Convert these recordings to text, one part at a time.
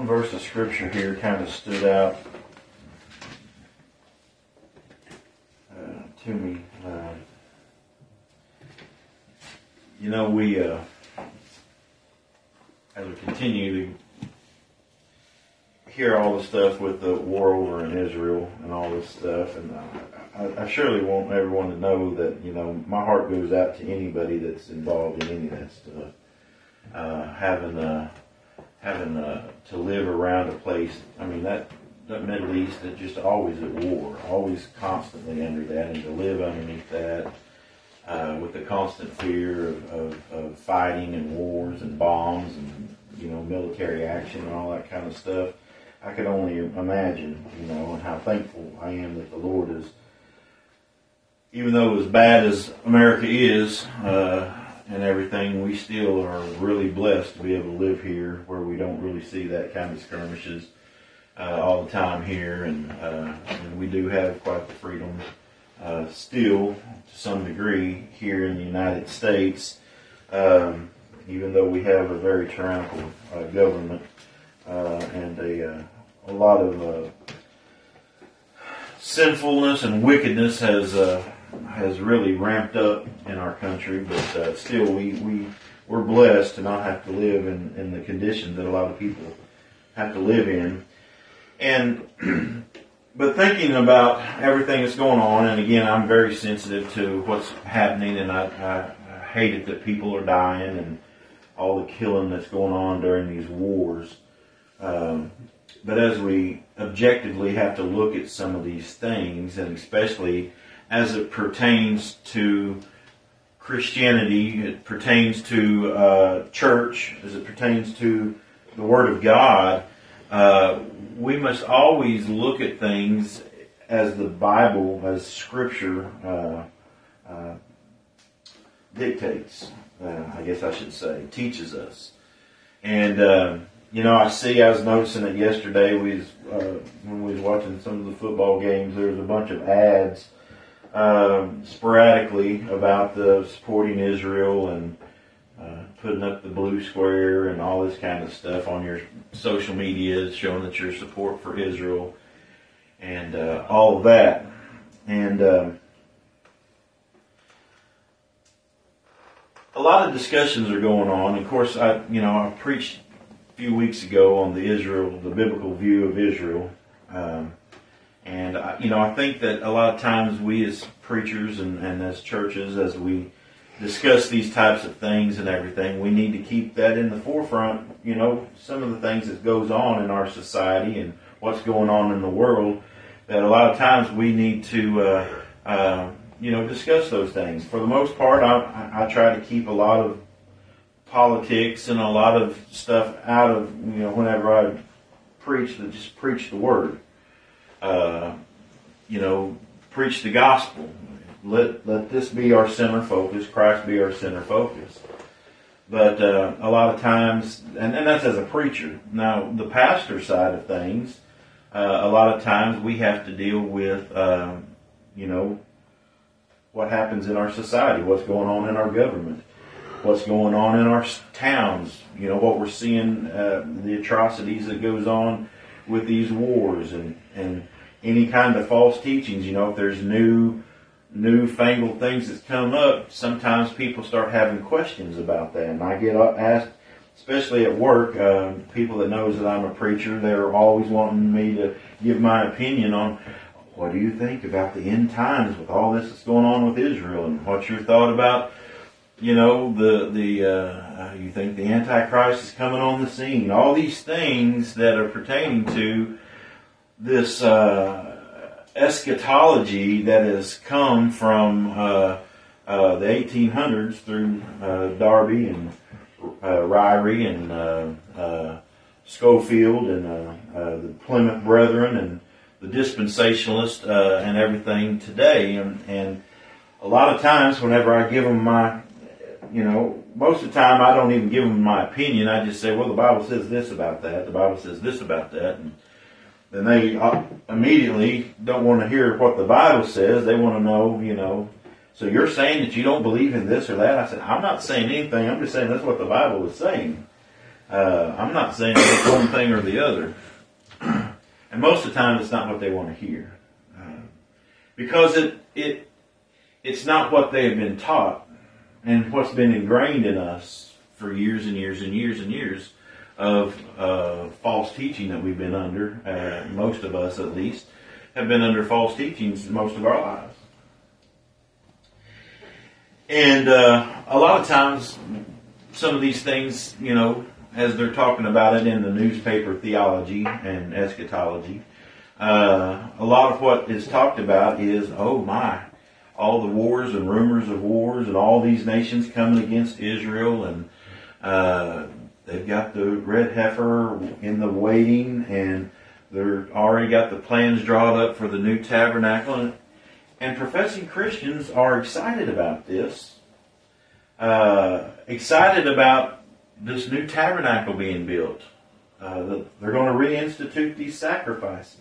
one verse of scripture here kind of stood out uh, to me. Uh, you know, we, uh, as we continue to hear all the stuff with the war over in Israel and all this stuff, and I, I surely want everyone to know that, you know, my heart goes out to anybody that's involved in any of that stuff. Uh, having, uh, having uh, to live around a place. I mean that that Middle East is just always at war, always constantly under that, and to live underneath that uh, with the constant fear of, of, of fighting and wars and bombs and you know military action and all that kind of stuff. I could only imagine, you know, and how thankful I am that the Lord is. Even though as bad as America is, uh, and everything, we still are really blessed to be able to live here where we don't really see that kind of skirmishes uh, all the time here, and, uh, and we do have quite the freedom uh, still to some degree here in the United States, um, even though we have a very tyrannical uh, government uh, and a, uh, a lot of sinfulness and wickedness has has really ramped up in our country, but uh, still we, we, we're blessed to not have to live in, in the conditions that a lot of people have to live in. And, but thinking about everything that's going on, and again, I'm very sensitive to what's happening, and I, I, I hate it that people are dying and all the killing that's going on during these wars. Um, but as we objectively have to look at some of these things, and especially as it pertains to Christianity, it pertains to uh, church, as it pertains to the Word of God, uh, we must always look at things as the Bible, as Scripture uh, uh dictates. Uh, I guess I should say, teaches us. And uh, you know, I see. I was noticing it yesterday. We was, when we was watching some of the football games. There was a bunch of ads um, sporadically about the supporting Israel and uh, putting up the blue square and all this kind of stuff on your social media, showing that your support for Israel and uh, all of that. And um, a lot of discussions are going on. Of course, I you know I preached a few weeks ago on the Israel, the biblical view of Israel. Um, and, I, you know, I think that a lot of times we as preachers and, and as churches, as we discuss these types of things and everything, we need to keep that in the forefront. You know, some of the things that goes on in our society and what's going on in the world, that a lot of times we need to, uh, uh, you know, discuss those things. For the most part, I, I try to keep a lot of politics and a lot of stuff out of, you know, whenever I preach, to just preach the word uh, you know, preach the gospel. Let let this be our center focus. Christ be our center focus. But uh, a lot of times, and, and that's as a preacher. Now, the pastor side of things, uh, a lot of times we have to deal with, um, you know, what happens in our society, what's going on in our government, what's going on in our towns, you know, what we're seeing, uh, the atrocities that goes on with these wars and, and any kind of false teachings. You know, if there's new, newfangled things that's come up, sometimes people start having questions about that. And I get asked, especially at work, uh, people that knows that I'm a preacher, they're always wanting me to give my opinion on what do you think about the end times with all this that's going on with Israel, and what's your thought about you know, the, the, uh, you think the Antichrist is coming on the scene. All these things that are pertaining to this, uh, eschatology that has come from, uh, uh the 1800s through, uh, Darby and, uh, Ryrie and, Scofield and, the Plymouth Brethren and the dispensationalists, and everything today. And, and a lot of times whenever I give them my you know, most of the time I don't even give them my opinion. I just say, well, the Bible says this about that. The Bible says this about that. And then they uh, immediately don't want to hear what the Bible says. They want to know, you know, so you're saying that you don't believe in this or that? I said, I'm not saying anything. I'm just saying that's what the Bible is saying. Uh, I'm not saying it's one thing or the other. And most of the time, it's not what they want to hear. Uh, because it, it, it's not what they have been taught and what's been ingrained in us for years and years and years and years of uh, false teaching that we've been under, uh, most of us at least, have been under false teachings most of our lives. And uh, a lot of times, some of these things, you know, as they're talking about it in the newspaper theology and eschatology, uh, a lot of what is talked about is, oh my, all the wars and rumors of wars and all these nations coming against Israel and uh, they've got the red heifer in the waiting and they're already got the plans drawn up for the new tabernacle and, and professing Christians are excited about this, uh, excited about this new tabernacle being built. Uh, they're going to reinstitute these sacrifices.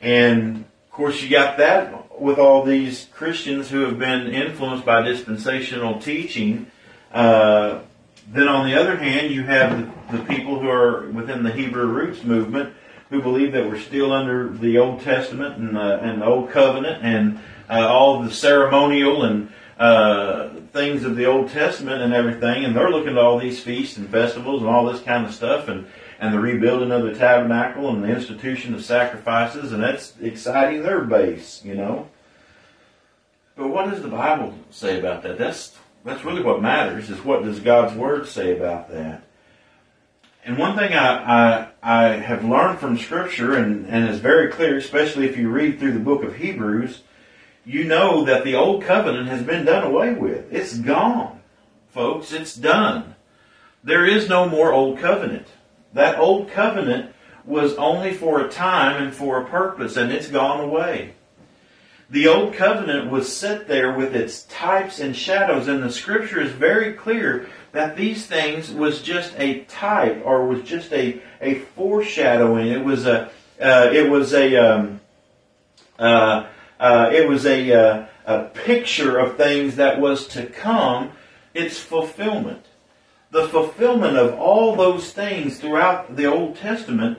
And of course, you got that with all these Christians who have been influenced by dispensational teaching. Uh, then, on the other hand, you have the, the, people who are within the Hebrew roots movement who believe that we're still under the Old Testament and, uh, and the Old Covenant and uh, all the ceremonial and uh, things of the Old Testament and everything, and they're looking at all these feasts and festivals and all this kind of stuff, and and the rebuilding of the tabernacle and the institution of sacrifices, and that's exciting their base, you know. But what does the Bible say about that? That's that's really what matters. Is what does God's Word say about that? And one thing I, I, I have learned from Scripture, and, and is very clear, especially if you read through the book of Hebrews, you know that the old covenant has been done away with. It's gone, folks. It's done. There is no more old covenant. That old covenant was only for a time and for a purpose, and it's gone away. The old covenant was set there with its types and shadows, and the scripture is very clear that these things was just a type or was just a, a foreshadowing. It was a uh, it was a um, uh, uh, it was a, uh, a picture of things that was to come. It's fulfillment. The fulfillment of all those things throughout the Old Testament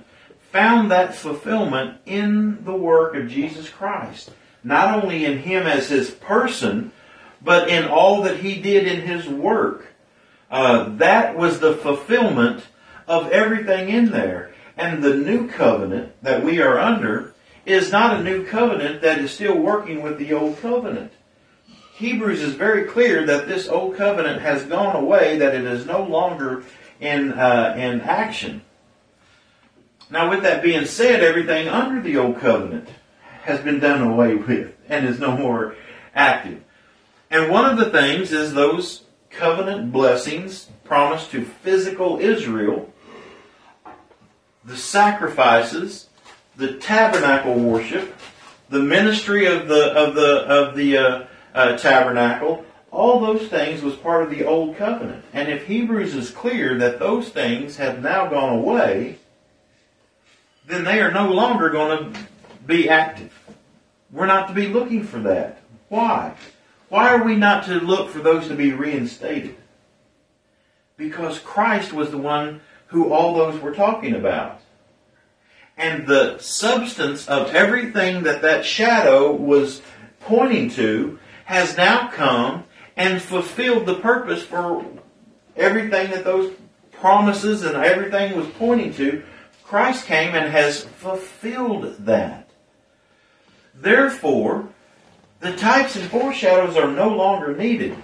found that fulfillment in the work of Jesus Christ. Not only in Him as His person, but in all that He did in His work. Uh, that was the fulfillment of everything in there. And the new covenant that we are under is not a new covenant that is still working with the old covenant. Hebrews is very clear that this old covenant has gone away, that it is no longer in, uh, in action. Now, with that being said, everything under the old covenant has been done away with and is no more active. And one of the things is those covenant blessings promised to physical Israel, the sacrifices the tabernacle worship, the ministry of the of the of the uh, uh, tabernacle, all those things was part of the old covenant. And if Hebrews is clear that those things have now gone away, then they are no longer going to be active. We're not to be looking for that. Why? Why are we not to look for those to be reinstated? Because Christ was the one who all those were talking about and the substance of everything that that shadow was pointing to has now come and fulfilled the purpose for everything that those promises and everything was pointing to. Christ came and has fulfilled that. Therefore, the types and foreshadows are no longer needed.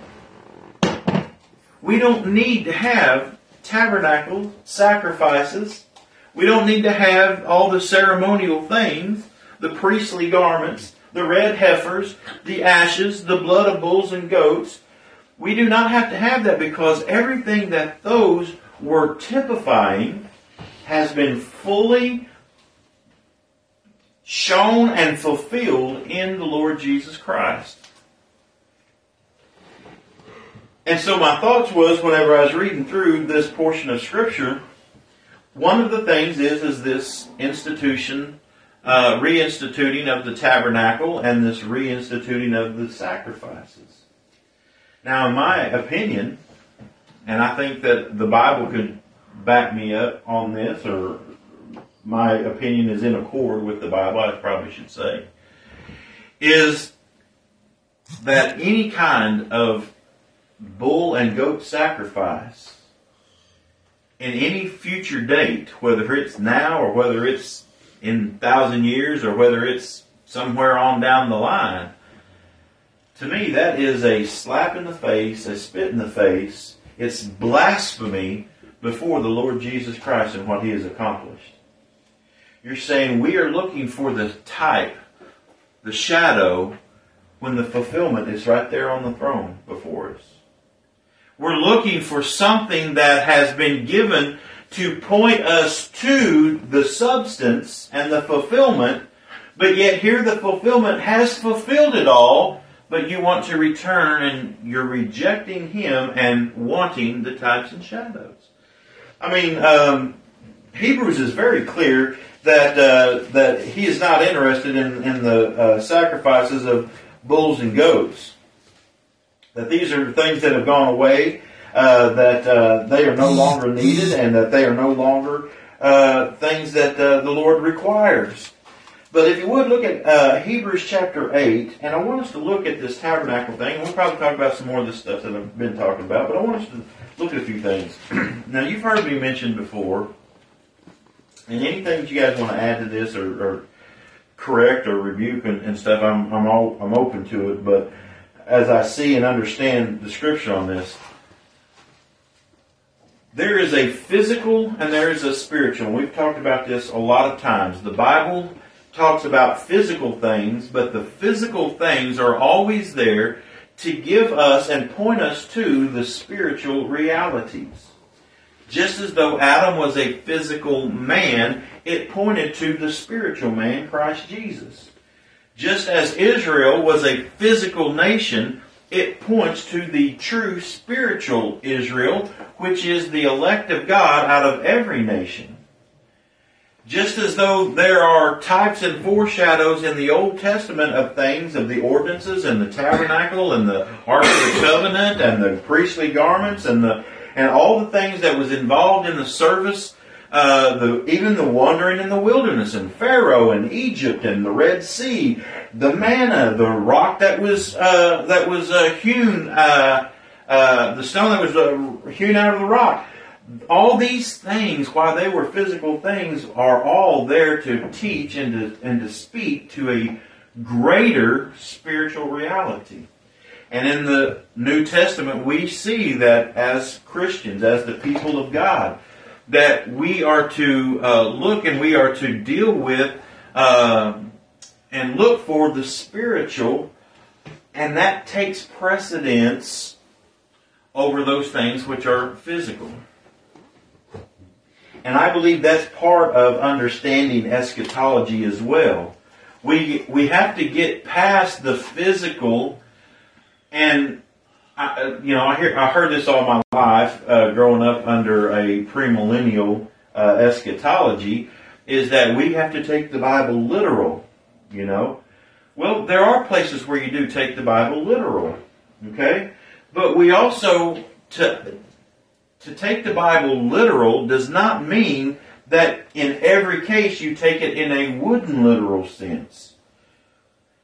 We don't need to have tabernacles, sacrifices, we don't need to have all the ceremonial things, the priestly garments, the red heifers, the ashes, the blood of bulls and goats. We do not have to have that because everything that those were typifying has been fully shown and fulfilled in the Lord Jesus Christ. And so my thoughts was whenever I was reading through this portion of Scripture, one of the things is is this institution, uh, reinstituting of the tabernacle and this reinstituting of the sacrifices. Now, in my opinion, and I think that the Bible could back me up on this, or my opinion is in accord with the Bible, I probably should say, is that any kind of bull and goat sacrifice in any future date, whether it's now or whether it's in thousand years or whether it's somewhere on down the line, to me that is a slap in the face, a spit in the face. It's blasphemy before the Lord Jesus Christ and what He has accomplished. You're saying we are looking for the type, the shadow, when the fulfillment is right there on the throne before us. We're looking for something that has been given to point us to the substance and the fulfillment, but yet here the fulfillment has fulfilled it all, but you want to return and you're rejecting Him and wanting the types and shadows. I mean, um, Hebrews is very clear that uh, that he is not interested in, in the uh, sacrifices of bulls and goats. That these are things that have gone away, uh, that uh, they are no longer needed, and that they are no longer uh, things that uh, the Lord requires. But if you would look at Hebrews chapter 8, and I want us to look at this tabernacle thing, we'll probably talk about some more of this stuff that I've been talking about, but I want us to look at a few things. now, you've heard me mention before, and anything that you guys want to add to this or, or correct or rebuke and, and, stuff, I'm I'm all I'm open to it. But as I see and understand the scripture on this, there is a physical and there is a spiritual. We've talked about this a lot of times. The Bible talks about physical things, but the physical things are always there to give us and point us to the spiritual realities. Just as though Adam was a physical man, it pointed to the spiritual man, Christ Jesus. Just as Israel was a physical nation, it points to the true spiritual Israel, which is the elect of God out of every nation. Just as though there are types and foreshadows in the Old Testament of things, of the ordinances and the tabernacle and the Ark of the Covenant and the priestly garments and the and all the things that was involved in the service, uh, the even the wandering in the wilderness and Pharaoh and Egypt and the Red Sea, the manna, the rock that was uh, that was uh, hewn, uh, uh, the stone that was uh, hewn out of the rock all these things, while they were physical things, are all there to teach and to, and to speak to a greater spiritual reality. And in the New Testament, we see that as Christians, as the people of God, that we are to uh, look and we are to deal with uh, and look for the spiritual, and that takes precedence over those things which are physical. And I believe that's part of understanding eschatology as well. We, we have to get past the physical and I, uh, you know, I hear I heard this all my life, uh, growing up under a premillennial uh, eschatology, is that we have to take the Bible literal. You know, well, there are places where you do take the Bible literal, okay, but we also to to take the Bible literal does not mean that in every case you take it in a wooden literal sense.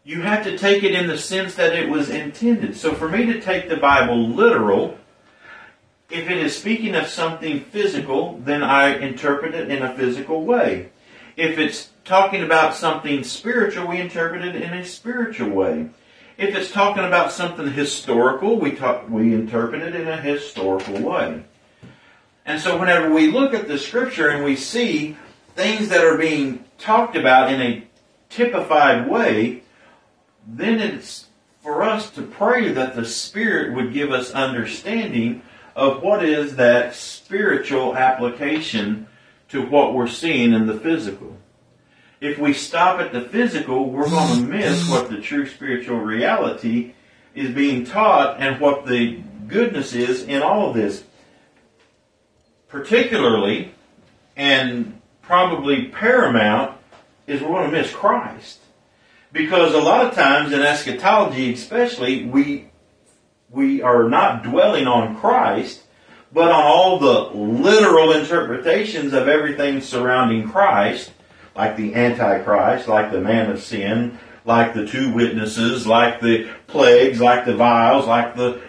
You have to take it in the sense that it was intended. So for me to take the Bible literal, if it is speaking of something physical, then I interpret it in a physical way. If it's talking about something spiritual, we interpret it in a spiritual way. If it's talking about something historical, we talk, we interpret it in a historical way. And so whenever we look at the scripture and we see things that are being talked about in a typified way, then it's for us to pray that the Spirit would give us understanding of what is that spiritual application to what we're seeing in the physical. If we stop at the physical, we're going to miss what the true spiritual reality is being taught and what the goodness is in all of this particularly and probably paramount is we're going to miss Christ. Because a lot of times in eschatology especially, we we are not dwelling on Christ, but on all the literal interpretations of everything surrounding Christ, like the Antichrist, like the man of sin, like the two witnesses, like the plagues, like the vials, like the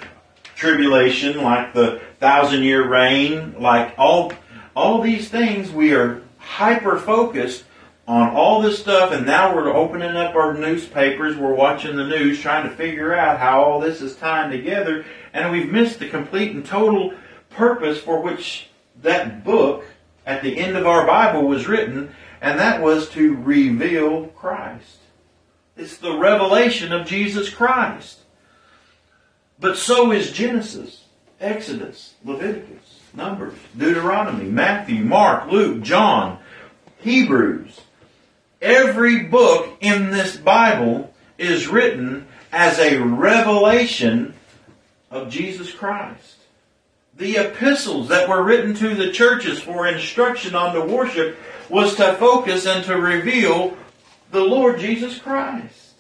tribulation, like the thousand year reign, like all all these things we are hyper focused on all this stuff and now we're opening up our newspapers, we're watching the news trying to figure out how all this is tying together and we've missed the complete and total purpose for which that book at the end of our Bible was written and that was to reveal Christ. It's the revelation of Jesus Christ. But so is Genesis, Exodus, Leviticus, Numbers, Deuteronomy, Matthew, Mark, Luke, John, Hebrews. Every book in this Bible is written as a revelation of Jesus Christ. The epistles that were written to the churches for instruction on the worship was to focus and to reveal the Lord Jesus Christ.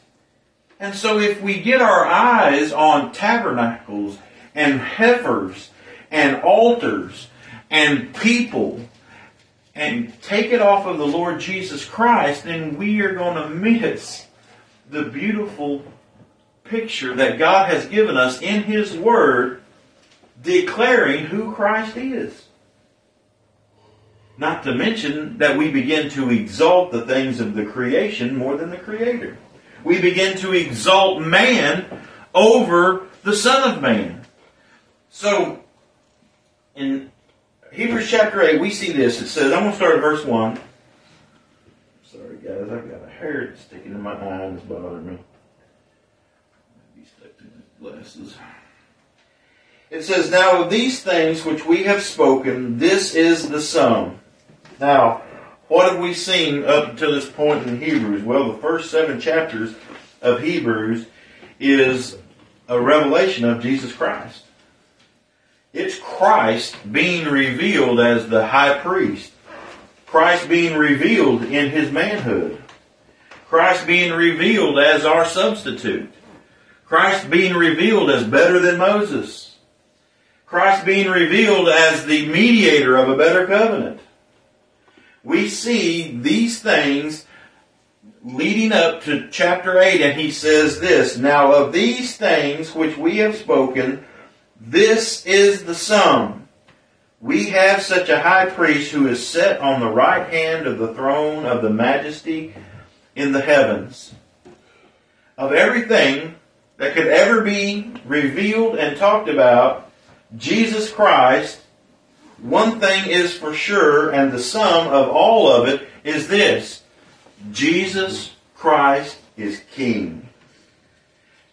And so if we get our eyes on tabernacles and heifers and altars and people and take it off of the Lord Jesus Christ, then we are going to miss the beautiful picture that God has given us in His Word declaring who Christ is. Not to mention that we begin to exalt the things of the creation more than the Creator. We begin to exalt man over the Son of Man. So, in Hebrews chapter 8, we see this. It says, I'm going to start at verse 1. Sorry, guys, I've got a hair sticking in my eye and it's bothering me. Maybe stuck to my glasses. It says, Now of these things which we have spoken, this is the sum. Now, what have we seen up to this point in Hebrews? Well, the first seven chapters of Hebrews is a revelation of Jesus Christ. It's Christ being revealed as the high priest. Christ being revealed in his manhood. Christ being revealed as our substitute. Christ being revealed as better than Moses. Christ being revealed as the mediator of a better covenant. We see these things leading up to chapter 8, and he says this Now of these things which we have spoken, this is the sum. We have such a high priest who is set on the right hand of the throne of the majesty in the heavens. Of everything that could ever be revealed and talked about, Jesus Christ, one thing is for sure, and the sum of all of it is this Jesus Christ is King.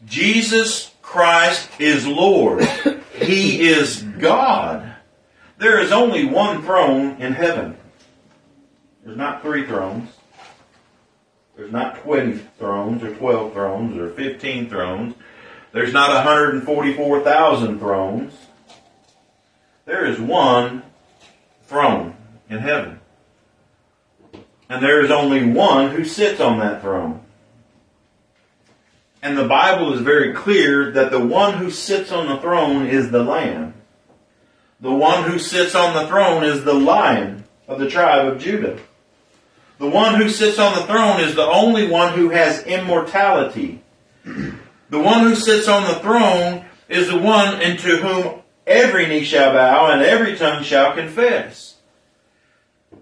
Jesus Christ is Lord. He is God. There is only one throne in heaven. There's not three thrones. There's not 20 thrones or 12 thrones or 15 thrones. There's not 144,000 thrones. There is one throne in heaven. And there is only one who sits on that throne. And the Bible is very clear that the one who sits on the throne is the Lamb. The one who sits on the throne is the Lion of the tribe of Judah. The one who sits on the throne is the only one who has immortality. The one who sits on the throne is the one into whom every knee shall bow and every tongue shall confess.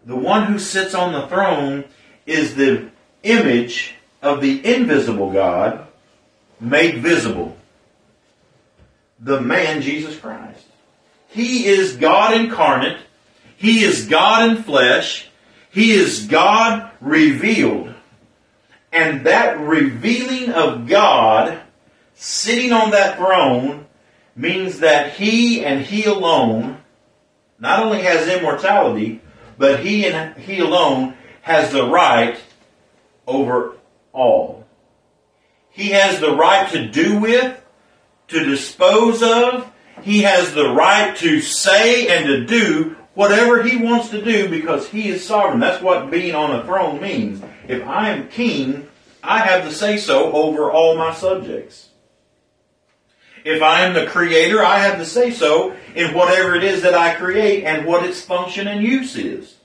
The one who sits on the throne is the image of the invisible God made visible. The man Jesus Christ. He is God incarnate. He is God in flesh. He is God revealed. And that revealing of God sitting on that throne means that He and He alone not only has immortality, but He and He alone has the right over all. He has the right to do with, to dispose of. He has the right to say and to do whatever he wants to do because he is sovereign. That's what being on a throne means. If I am king, I have the say so over all my subjects. If I am the creator, I have the say so in whatever it is that I create and what its function and use is.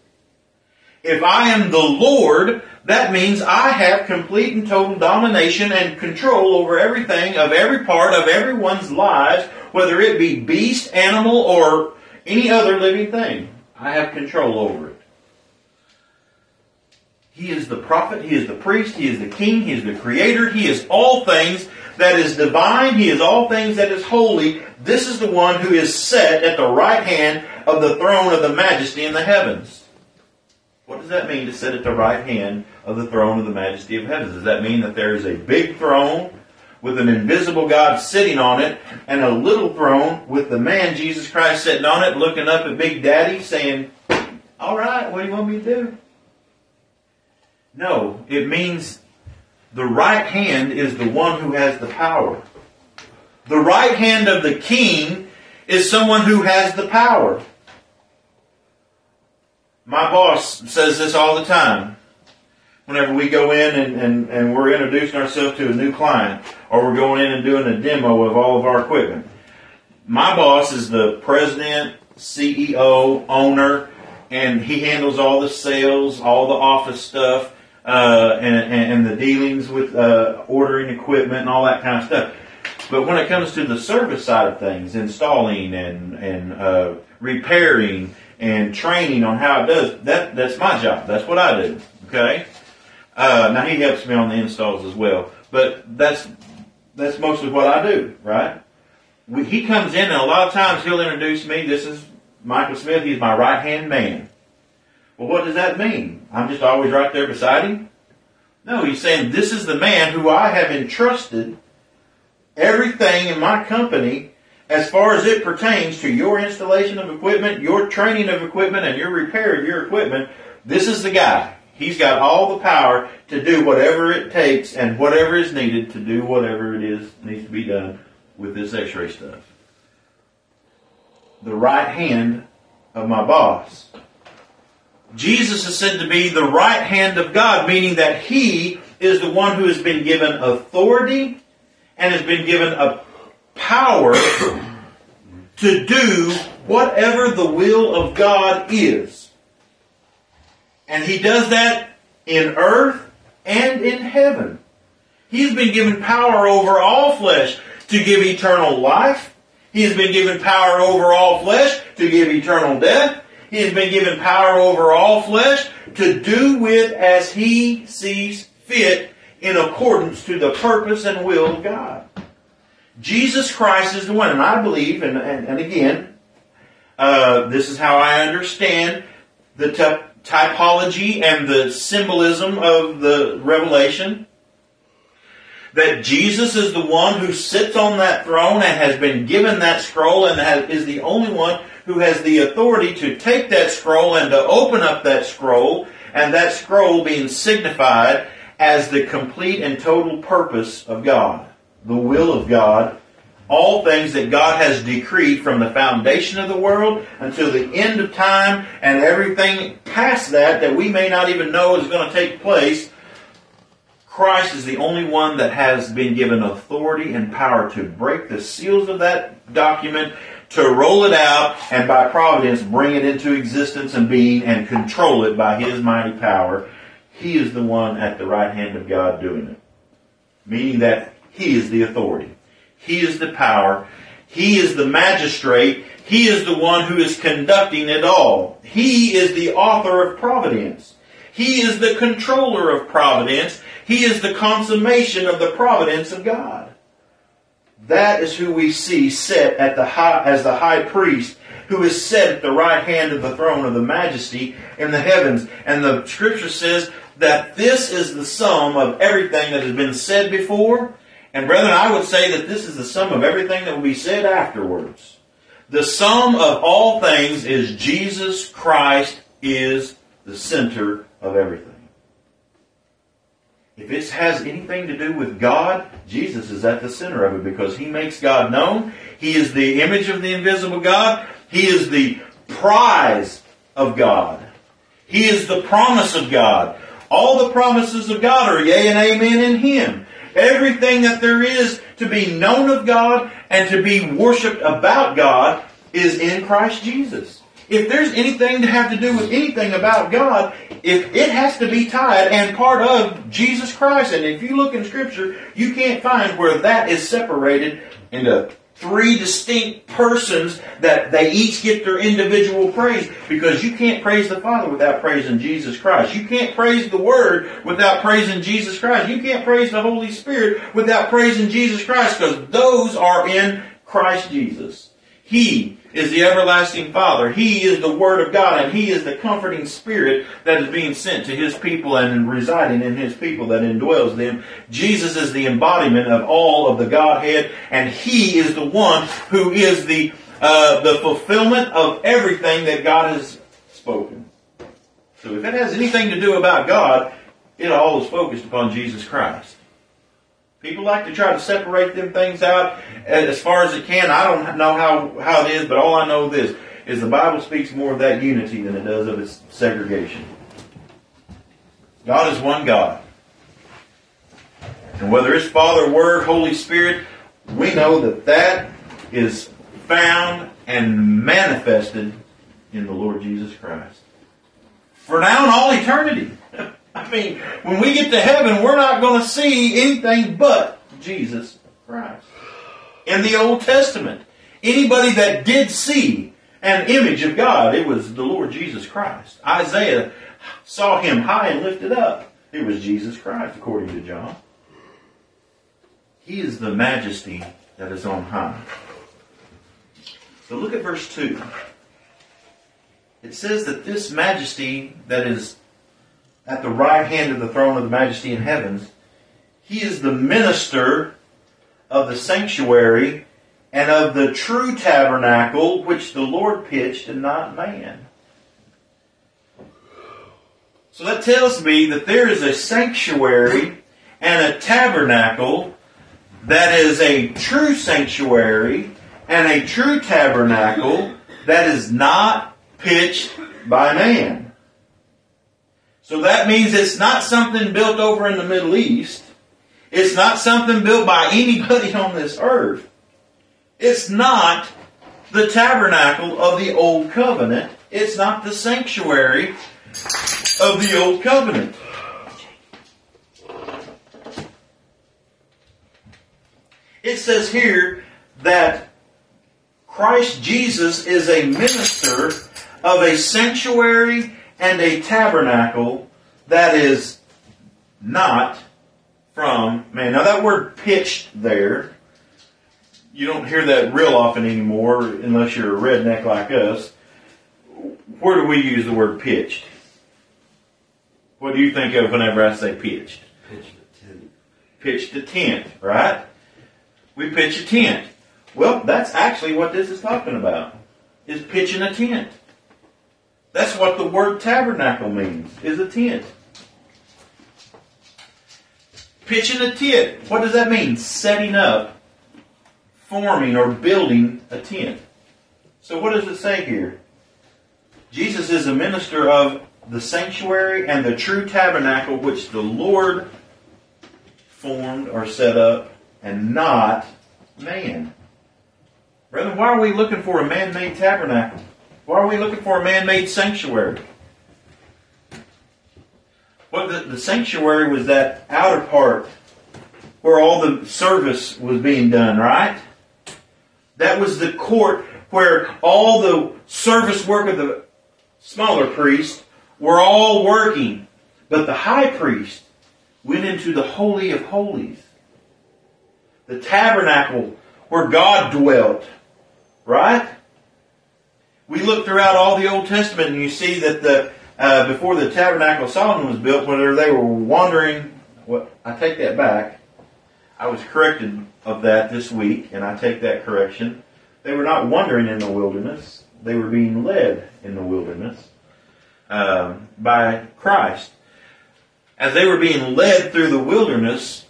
If I am the Lord, that means I have complete and total domination and control over everything of every part of everyone's lives, whether it be beast, animal, or any other living thing. I have control over it. He is the prophet, he is the priest, he is the king, he is the creator, he is all things that is divine, he is all things that is holy. This is the one who is set at the right hand of the throne of the majesty in the heavens. What does that mean to sit at the right hand of the throne of the majesty of heavens? Does that mean that there is a big throne with an invisible God sitting on it and a little throne with the man Jesus Christ sitting on it looking up at Big Daddy saying, All right, what do you want me to do? No, it means the right hand is the one who has the power. The right hand of the king is someone who has the power. My boss says this all the time. Whenever we go in and, and, and we're introducing ourselves to a new client, or we're going in and doing a demo of all of our equipment. My boss is the president, CEO, owner, and he handles all the sales, all the office stuff, uh, and, and, the dealings with uh, ordering equipment and all that kind of stuff. But when it comes to the service side of things, installing and and uh, repairing and training on how it does, that that's my job. That's what I do. Okay. Uh, now he helps me on the installs as well, but that's that's mostly what I do. Right. He comes in and a lot of times he'll introduce me. This is Michael Smith. He's my right hand man. Well, what does that mean? I'm just always right there beside him? No, he's saying this is the man who I have entrusted everything in my company as far as it pertains to your installation of equipment, your training of equipment, and your repair of your equipment. This is the guy. He's got all the power to do whatever it takes and whatever is needed to do whatever it is needs to be done with this x-ray stuff. The right hand of my boss Jesus is said to be the right hand of God, meaning that he is the one who has been given authority and has been given a power to do whatever the will of God is. And he does that in earth and in heaven. He's been given power over all flesh to give eternal life. He has been given power over all flesh to give eternal death. He has been given power over all flesh to do with as he sees fit in accordance to the purpose and will of God. Jesus Christ is the one, and I believe, and, and, and again, uh, this is how I understand the t- typology and the symbolism of the revelation. That Jesus is the one who sits on that throne and has been given that scroll and has, is the only one who has the authority to take that scroll and to open up that scroll, and that scroll being signified as the complete and total purpose of God, the will of God, all things that God has decreed from the foundation of the world until the end of time, and everything past that that we may not even know is going to take place. Christ is the only one that has been given authority and power to break the seals of that document to roll it out and by providence bring it into existence and being and control it by his mighty power. He is the one at the right hand of God doing it. Meaning that he is the authority. He is the power. He is the magistrate. He is the one who is conducting it all. He is the author of providence. He is the controller of providence. He is the consummation of the providence of God. That is who we see set at the high, as the high priest who is set at the right hand of the throne of the majesty in the heavens. And the scripture says that this is the sum of everything that has been said before. And brethren, I would say that this is the sum of everything that will be said afterwards. The sum of all things is Jesus Christ is the center of everything. If it has anything to do with God, Jesus is at the center of it because He makes God known. He is the image of the invisible God. He is the prize of God. He is the promise of God. All the promises of God are yea and amen in Him. Everything that there is to be known of God and to be worshiped about God is in Christ Jesus. If there's anything to have to do with anything about God, if it has to be tied and part of Jesus Christ. And if you look in Scripture, you can't find where that is separated into three distinct persons that they each get their individual praise because you can't praise the Father without praising Jesus Christ. You can't praise the Word without praising Jesus Christ. You can't praise the Holy Spirit without praising Jesus Christ because those are in Christ Jesus. He is the everlasting Father. He is the Word of God, and He is the comforting Spirit that is being sent to His people and residing in His people that indwells them. Jesus is the embodiment of all of the Godhead, and He is the one who is the uh, the fulfillment of everything that God has spoken. So if it has anything to do about God, it all is focused upon Jesus Christ. People like to try to separate them things out eh, as far as it can. I don't know how, how it is, but all I know this is the Bible speaks more of that unity than it does of its segregation. God is one God. And whether it's Father, Word, Holy Spirit, we know that that is found and manifested in the Lord Jesus Christ. For now and all eternity. I mean, when we get to heaven, we're not going to see anything but Jesus Christ. In the Old Testament, anybody that did see an image of God, it was the Lord Jesus Christ. Isaiah saw him high and lifted up. It was Jesus Christ, according to John. He is the majesty that is on high. So look at verse 2. It says that this majesty that is at the right hand of the throne of the majesty in heavens. He is the minister of the sanctuary and of the true tabernacle which the Lord pitched and not man. So that tells me that there is a sanctuary and a tabernacle that is a true sanctuary and a true tabernacle that is not pitched by man. So that means it's not something built over in the Middle East. It's not something built by anybody on this earth. It's not the tabernacle of the Old Covenant. It's not the sanctuary of the Old Covenant. It says here that Christ Jesus is a minister of a sanctuary and a tabernacle that is not from man. Now that word pitched there, you don't hear that real often anymore unless you're a redneck like us. Where do we use the word pitched? What do you think of whenever I say pitched? Pitched a tent. Pitched a tent, right? We pitch a tent. Well, that's actually what this is talking about. Is pitching a tent. That's what the word tabernacle means, is a tent. Pitching a tent. What does that mean? Setting up, forming, or building a tent. So what does it say here? Jesus is a minister of the sanctuary and the true tabernacle which the Lord formed or set up, and not man. Brethren, why are we looking for a man made tabernacle? Why are we looking for a man-made sanctuary? Well, the, the sanctuary was that outer part where all the service was being done, right? That was the court where all the service work of the smaller priests were all working. But the high priest went into the Holy of Holies. The tabernacle where God dwelt. Right? We look throughout all the Old Testament and you see that the uh, before the tabernacle of Solomon was built, whether they were wandering, well, I take that back. I was corrected of that this week, and I take that correction. They were not wandering in the wilderness; they were being led in the wilderness um, by Christ. As they were being led through the wilderness,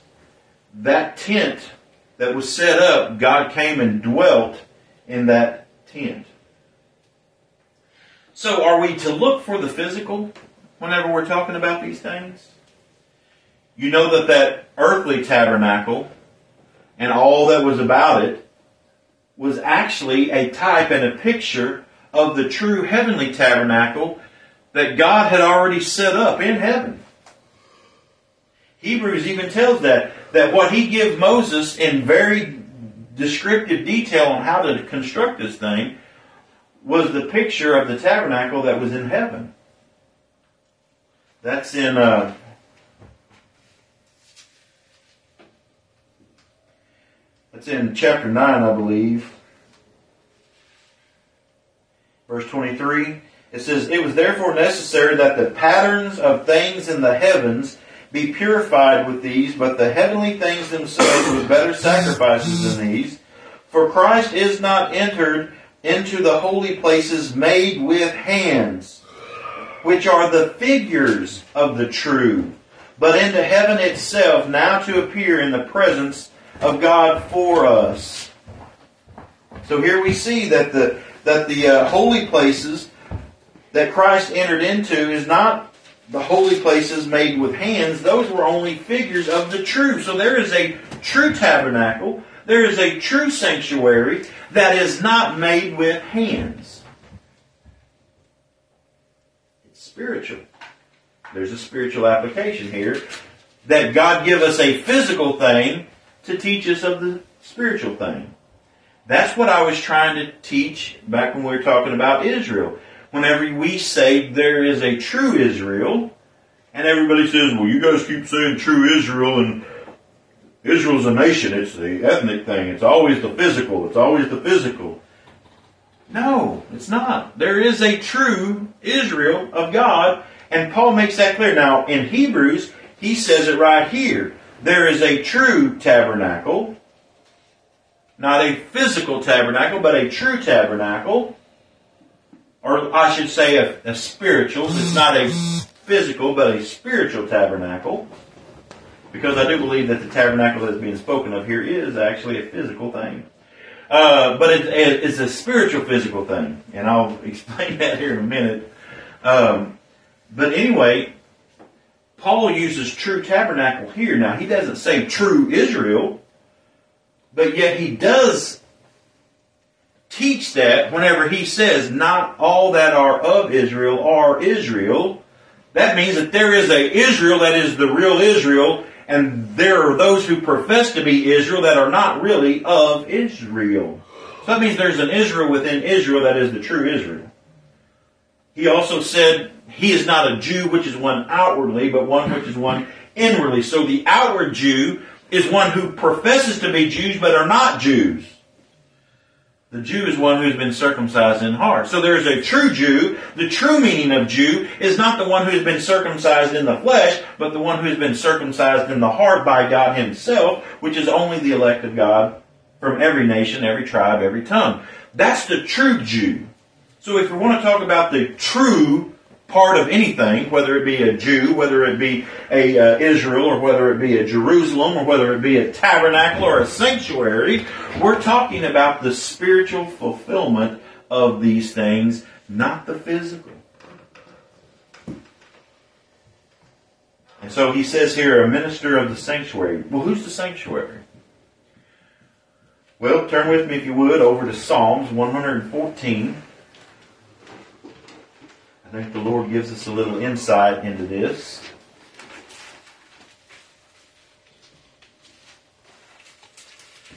that tent that was set up, God came and dwelt in that tent. So, are we to look for the physical whenever we're talking about these things? You know that that earthly tabernacle and all that was about it was actually a type and a picture of the true heavenly tabernacle that God had already set up in heaven. Hebrews even tells that, that what he gave Moses in very descriptive detail on how to construct this thing was the picture of the tabernacle that was in heaven. That's in uh, that's in chapter nine, I believe, verse twenty-three. It says, "It was therefore necessary that the patterns of things in the heavens be purified with these, but the heavenly things themselves with better sacrifices than these. For Christ is not entered into the holy places made with hands, which are the figures of the true, but into heaven itself, now to appear in the presence of God for us. So here we see that the that the uh, holy places that Christ entered into is not the holy places made with hands. Those were only figures of the true. So there is a true tabernacle. There is a true sanctuary that is not made with hands. It's spiritual. There's a spiritual application here that God give us a physical thing to teach us of the spiritual thing. That's what I was trying to teach back when we were talking about Israel. Whenever we say there is a true Israel, and everybody says, well, you guys keep saying true Israel, and Israel's a nation. It's the ethnic thing. It's always the physical. It's always the physical. No, it's not. There is a true Israel of God, and Paul makes that clear. Now, in Hebrews, he says it right here. There is a true tabernacle, not a physical tabernacle, but a true tabernacle, or I should say a, a spiritual. It's not a physical, but a spiritual tabernacle. Because I do believe that the tabernacle that's being spoken of here is actually a physical thing. Uh, but it, it, it's a spiritual physical thing. And I'll explain that here in a minute. Um, but anyway, Paul uses true tabernacle here. Now, he doesn't say true Israel, but yet he does teach that whenever he says not all that are of Israel are Israel. That means that there is a Israel that is the real Israel, and there are those who profess to be Israel that are not really of Israel. So that means there's an Israel within Israel that is the true Israel. He also said he is not a Jew which is one outwardly, but one which is one inwardly. So the outward Jew is one who professes to be Jews but are not Jews. The Jew is one who's been circumcised in heart. So there is a true Jew. The true meaning of Jew is not the one who's been circumcised in the flesh, but the one who's been circumcised in the heart by God himself, which is only the elect of God from every nation, every tribe, every tongue. That's the true Jew. So if we want to talk about the true part of anything, whether it be a Jew, whether it be a uh, Israel, or whether it be a Jerusalem, or whether it be a tabernacle or a sanctuary, we're talking about the spiritual fulfillment of these things, not the physical. And so he says here, a minister of the sanctuary. Well, who's the sanctuary? Well, turn with me, if you would, over to Psalms 114. I think the Lord gives us a little insight into this.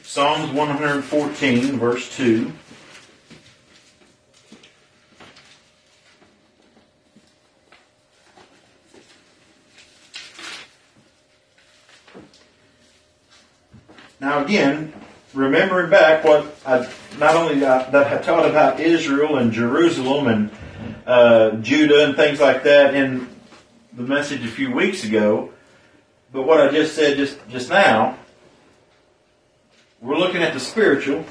Psalms 114, verse 2. Now again, remembering back what I not only that I taught about Israel and Jerusalem and uh, Judah and things like that in the message a few weeks ago. But what I just said just, just now, we're looking at the spiritual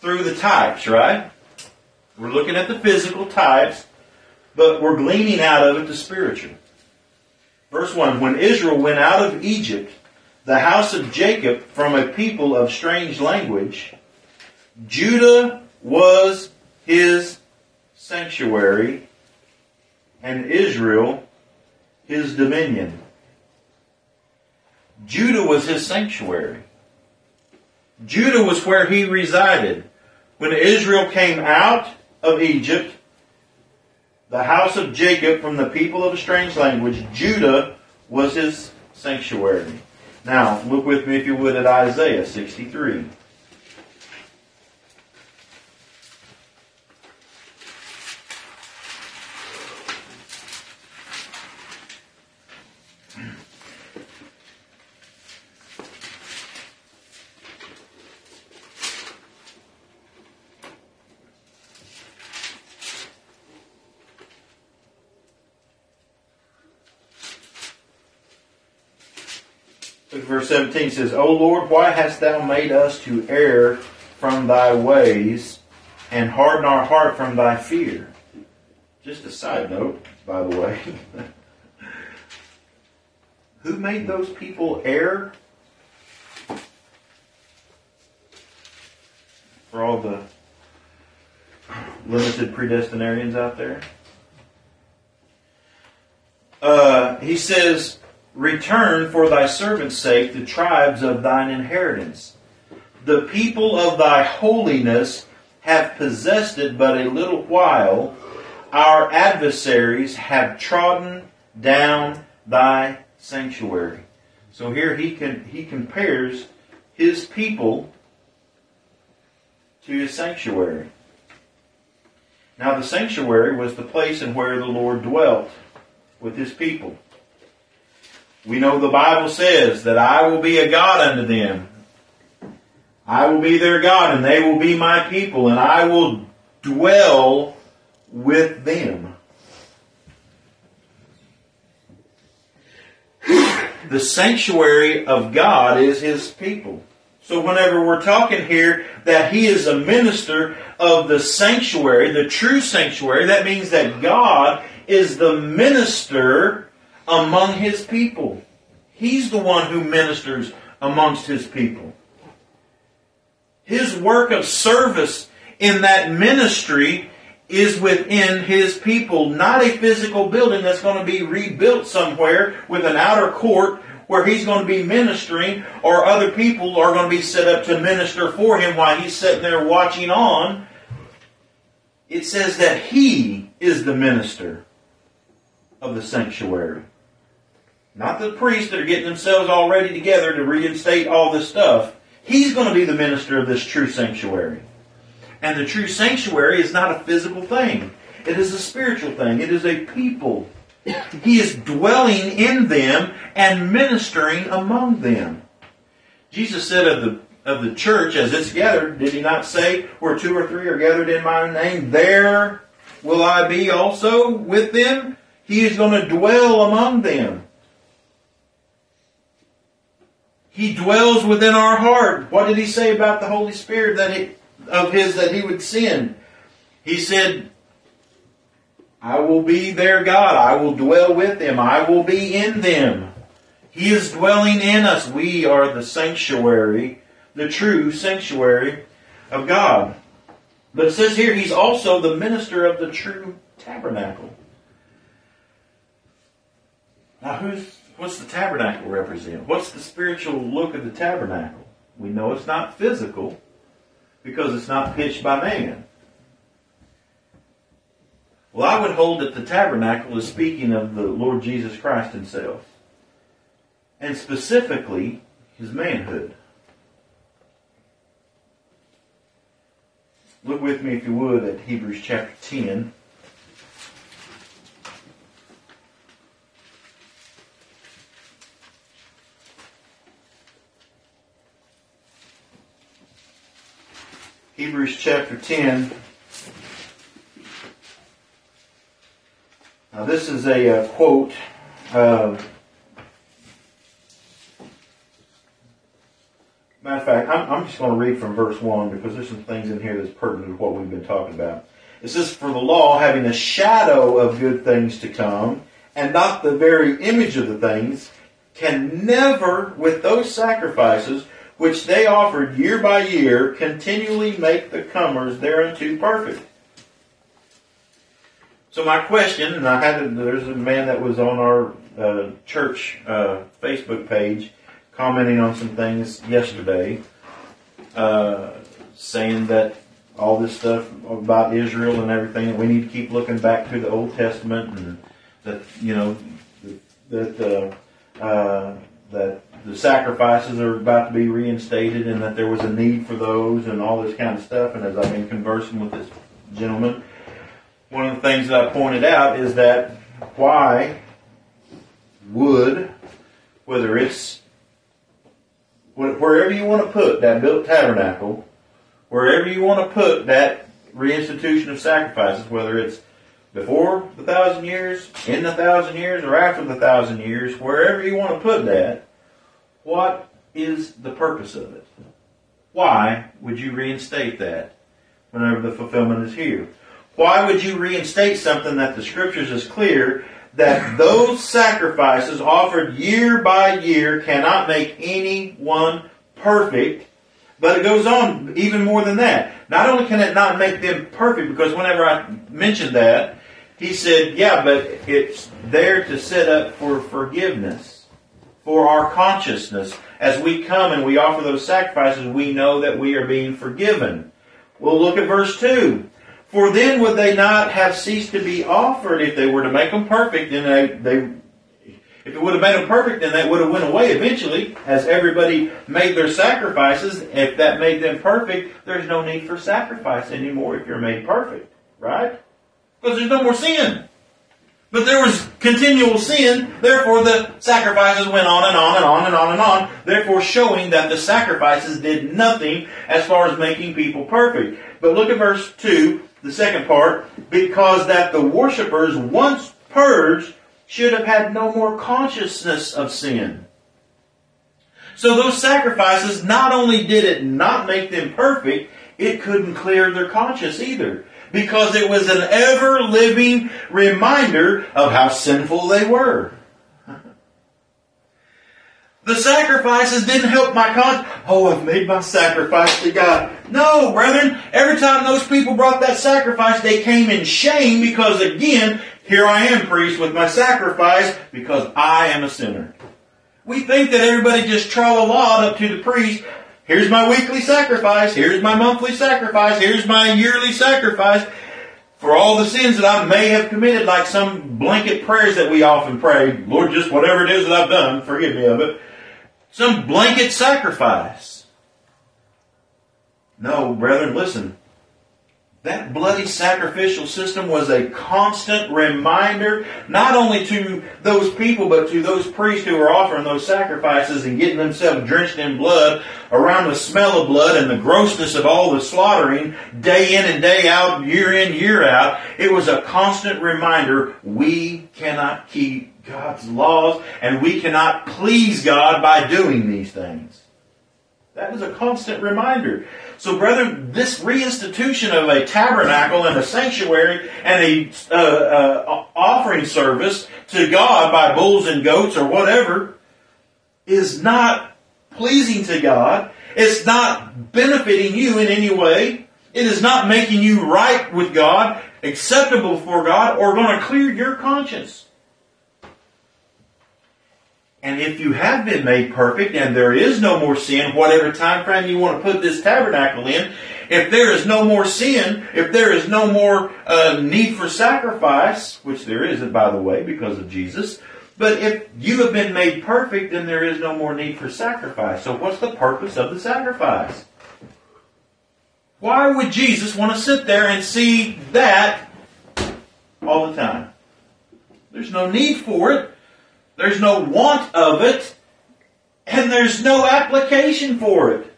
through the types, right? We're looking at the physical types, but we're gleaning out of it the spiritual. Verse 1 When Israel went out of Egypt, the house of Jacob from a people of strange language, Judah was his sanctuary, and Israel his dominion. Judah was his sanctuary. Judah was where he resided. When Israel came out of Egypt, the house of Jacob from the people of a strange language, Judah was his sanctuary. Now, look with me, if you would, at Isaiah 63. verse 17 says, O Lord, why hast thou made us to err from thy ways and harden our heart from thy fear? Just a side note, by the way. Who made those people err? For all the limited predestinarians out there. Uh, he says, Return for thy servant's sake the tribes of thine inheritance. The people of thy holiness have possessed it but a little while. Our adversaries have trodden down thy sanctuary. So here he can he compares his people to his sanctuary. Now the sanctuary was the place in where the Lord dwelt with his people. We know the Bible says that I will be a God unto them. I will be their God and they will be my people and I will dwell with them. The sanctuary of God is His people. So whenever we're talking here that He is a minister of the sanctuary, the true sanctuary, that means that God is the minister among his people. He's the one who ministers amongst his people. His work of service in that ministry is within his people, not a physical building that's going to be rebuilt somewhere with an outer court where he's going to be ministering or other people are going to be set up to minister for him while he's sitting there watching on. It says that he is the minister of the sanctuary. Not the priests that are getting themselves all ready together to reinstate all this stuff. He's going to be the minister of this true sanctuary. And the true sanctuary is not a physical thing. It is a spiritual thing. It is a people. He is dwelling in them and ministering among them. Jesus said of the of the church as it's gathered, did he not say, where two or three are gathered in my name, there will I be also with them? He is going to dwell among them. He dwells within our heart. What did he say about the Holy Spirit that he, of his that he would send? He said, I will be their God. I will dwell with them. I will be in them. He is dwelling in us. We are the sanctuary, the true sanctuary of God. But it says here, he's also the minister of the true tabernacle. Now, who's What's the tabernacle represent? What's the spiritual look of the tabernacle? We know it's not physical because it's not pitched by man. Well, I would hold that the tabernacle is speaking of the Lord Jesus Christ himself. And specifically, his manhood. Look with me, if you would, at Hebrews chapter 10. Hebrews chapter 10. Now, this is a uh, quote. Uh, matter of fact, I'm, I'm just going to read from verse 1 because there's some things in here that's pertinent to what we've been talking about. It says, For the law, having a shadow of good things to come, and not the very image of the things, can never, with those sacrifices, which they offered year by year, continually make the comers thereunto perfect. So my question, and I had there's a man that was on our uh, church uh, Facebook page commenting on some things yesterday, uh, saying that all this stuff about Israel and everything, we need to keep looking back to the Old Testament and that, you know, that, uh, uh, that the sacrifices are about to be reinstated and that there was a need for those and all this kind of stuff. And as I've been conversing with this gentleman, one of the things that I pointed out is that why would, whether it's wherever you want to put that built tabernacle, wherever you want to put that reinstitution of sacrifices, whether it's before the thousand years, in the thousand years, or after the thousand years, wherever you want to put that, what is the purpose of it? Why would you reinstate that whenever the fulfillment is here? Why would you reinstate something that the scriptures is clear that those sacrifices offered year by year cannot make anyone perfect, but it goes on even more than that. Not only can it not make them perfect, because whenever I mentioned that, he said, yeah, but it's there to set up for forgiveness, for our consciousness. As we come and we offer those sacrifices, we know that we are being forgiven. We'll look at verse 2. For then would they not have ceased to be offered if they were to make them perfect? Then they, they if it would have made them perfect, then that would have went away eventually. As everybody made their sacrifices, if that made them perfect, there's no need for sacrifice anymore if you're made perfect, right? Because there's no more sin. But there was continual sin, therefore the sacrifices went on and on and on and on and on, therefore showing that the sacrifices did nothing as far as making people perfect. But look at verse 2 the second part, because that the worshippers once purged should have had no more consciousness of sin. So those sacrifices, not only did it not make them perfect, it couldn't clear their conscience either. Because it was an ever living reminder of how sinful they were. The sacrifices didn't help my conscience. Oh, I've made my sacrifice to God. No, brethren. Every time those people brought that sacrifice, they came in shame because again, here I am, priest, with my sacrifice because I am a sinner. We think that everybody just trot a lot up to the priest. Here's my weekly sacrifice. Here's my monthly sacrifice. Here's my yearly sacrifice for all the sins that I may have committed, like some blanket prayers that we often pray. Lord, just whatever it is that I've done, forgive me of it some blanket sacrifice. No, brethren, listen. That bloody sacrificial system was a constant reminder, not only to those people, but to those priests who were offering those sacrifices and getting themselves drenched in blood, around the smell of blood and the grossness of all the slaughtering, day in and day out, year in, year out. It was a constant reminder we cannot keep God's laws, and we cannot please God by doing these things. That was a constant reminder. So, brother, this reinstitution of a tabernacle and a sanctuary and a uh, uh, offering service to God by bulls and goats or whatever is not pleasing to God. It's not benefiting you in any way. It is not making you right with God, acceptable for God, or going to clear your conscience. And if you have been made perfect and there is no more sin, whatever time frame you want to put this tabernacle in, if there is no more sin, if there is no more uh, need for sacrifice, which there isn't, by the way, because of Jesus, but if you have been made perfect, then there is no more need for sacrifice. So what's the purpose of the sacrifice? Why would Jesus want to sit there and see that all the time? There's no need for it. There's no want of it, and there's no application for it.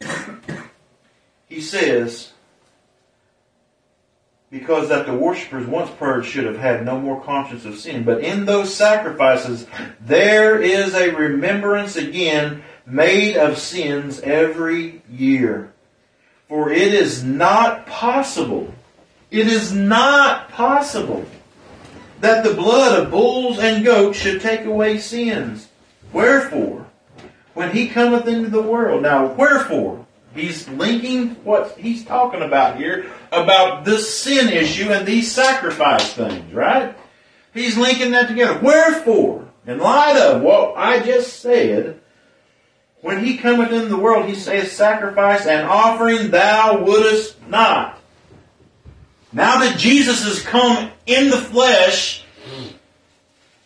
he says, because that the worshippers once purged should have had no more conscience of sin. But in those sacrifices, there is a remembrance again made of sins every year. For it is not possible it is not possible that the blood of bulls and goats should take away sins. Wherefore, when he cometh into the world, now wherefore, he's linking what he's talking about here about this sin issue and these sacrifice things, right? He's linking that together. Wherefore, in light of what I just said, When he cometh into the world, he saith, Sacrifice and offering thou wouldest not. Now that Jesus has come in the flesh,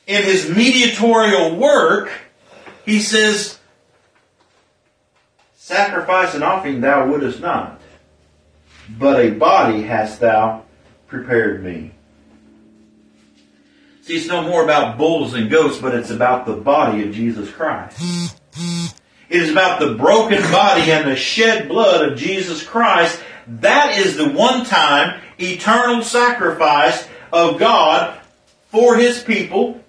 in his mediatorial work, he says, Sacrifice and offering thou wouldest not, but a body hast thou prepared me. See, it's no more about bulls and goats, but it's about the body of Jesus Christ. It is about the broken body and the shed blood of Jesus Christ. That is the one time eternal sacrifice of God for His people.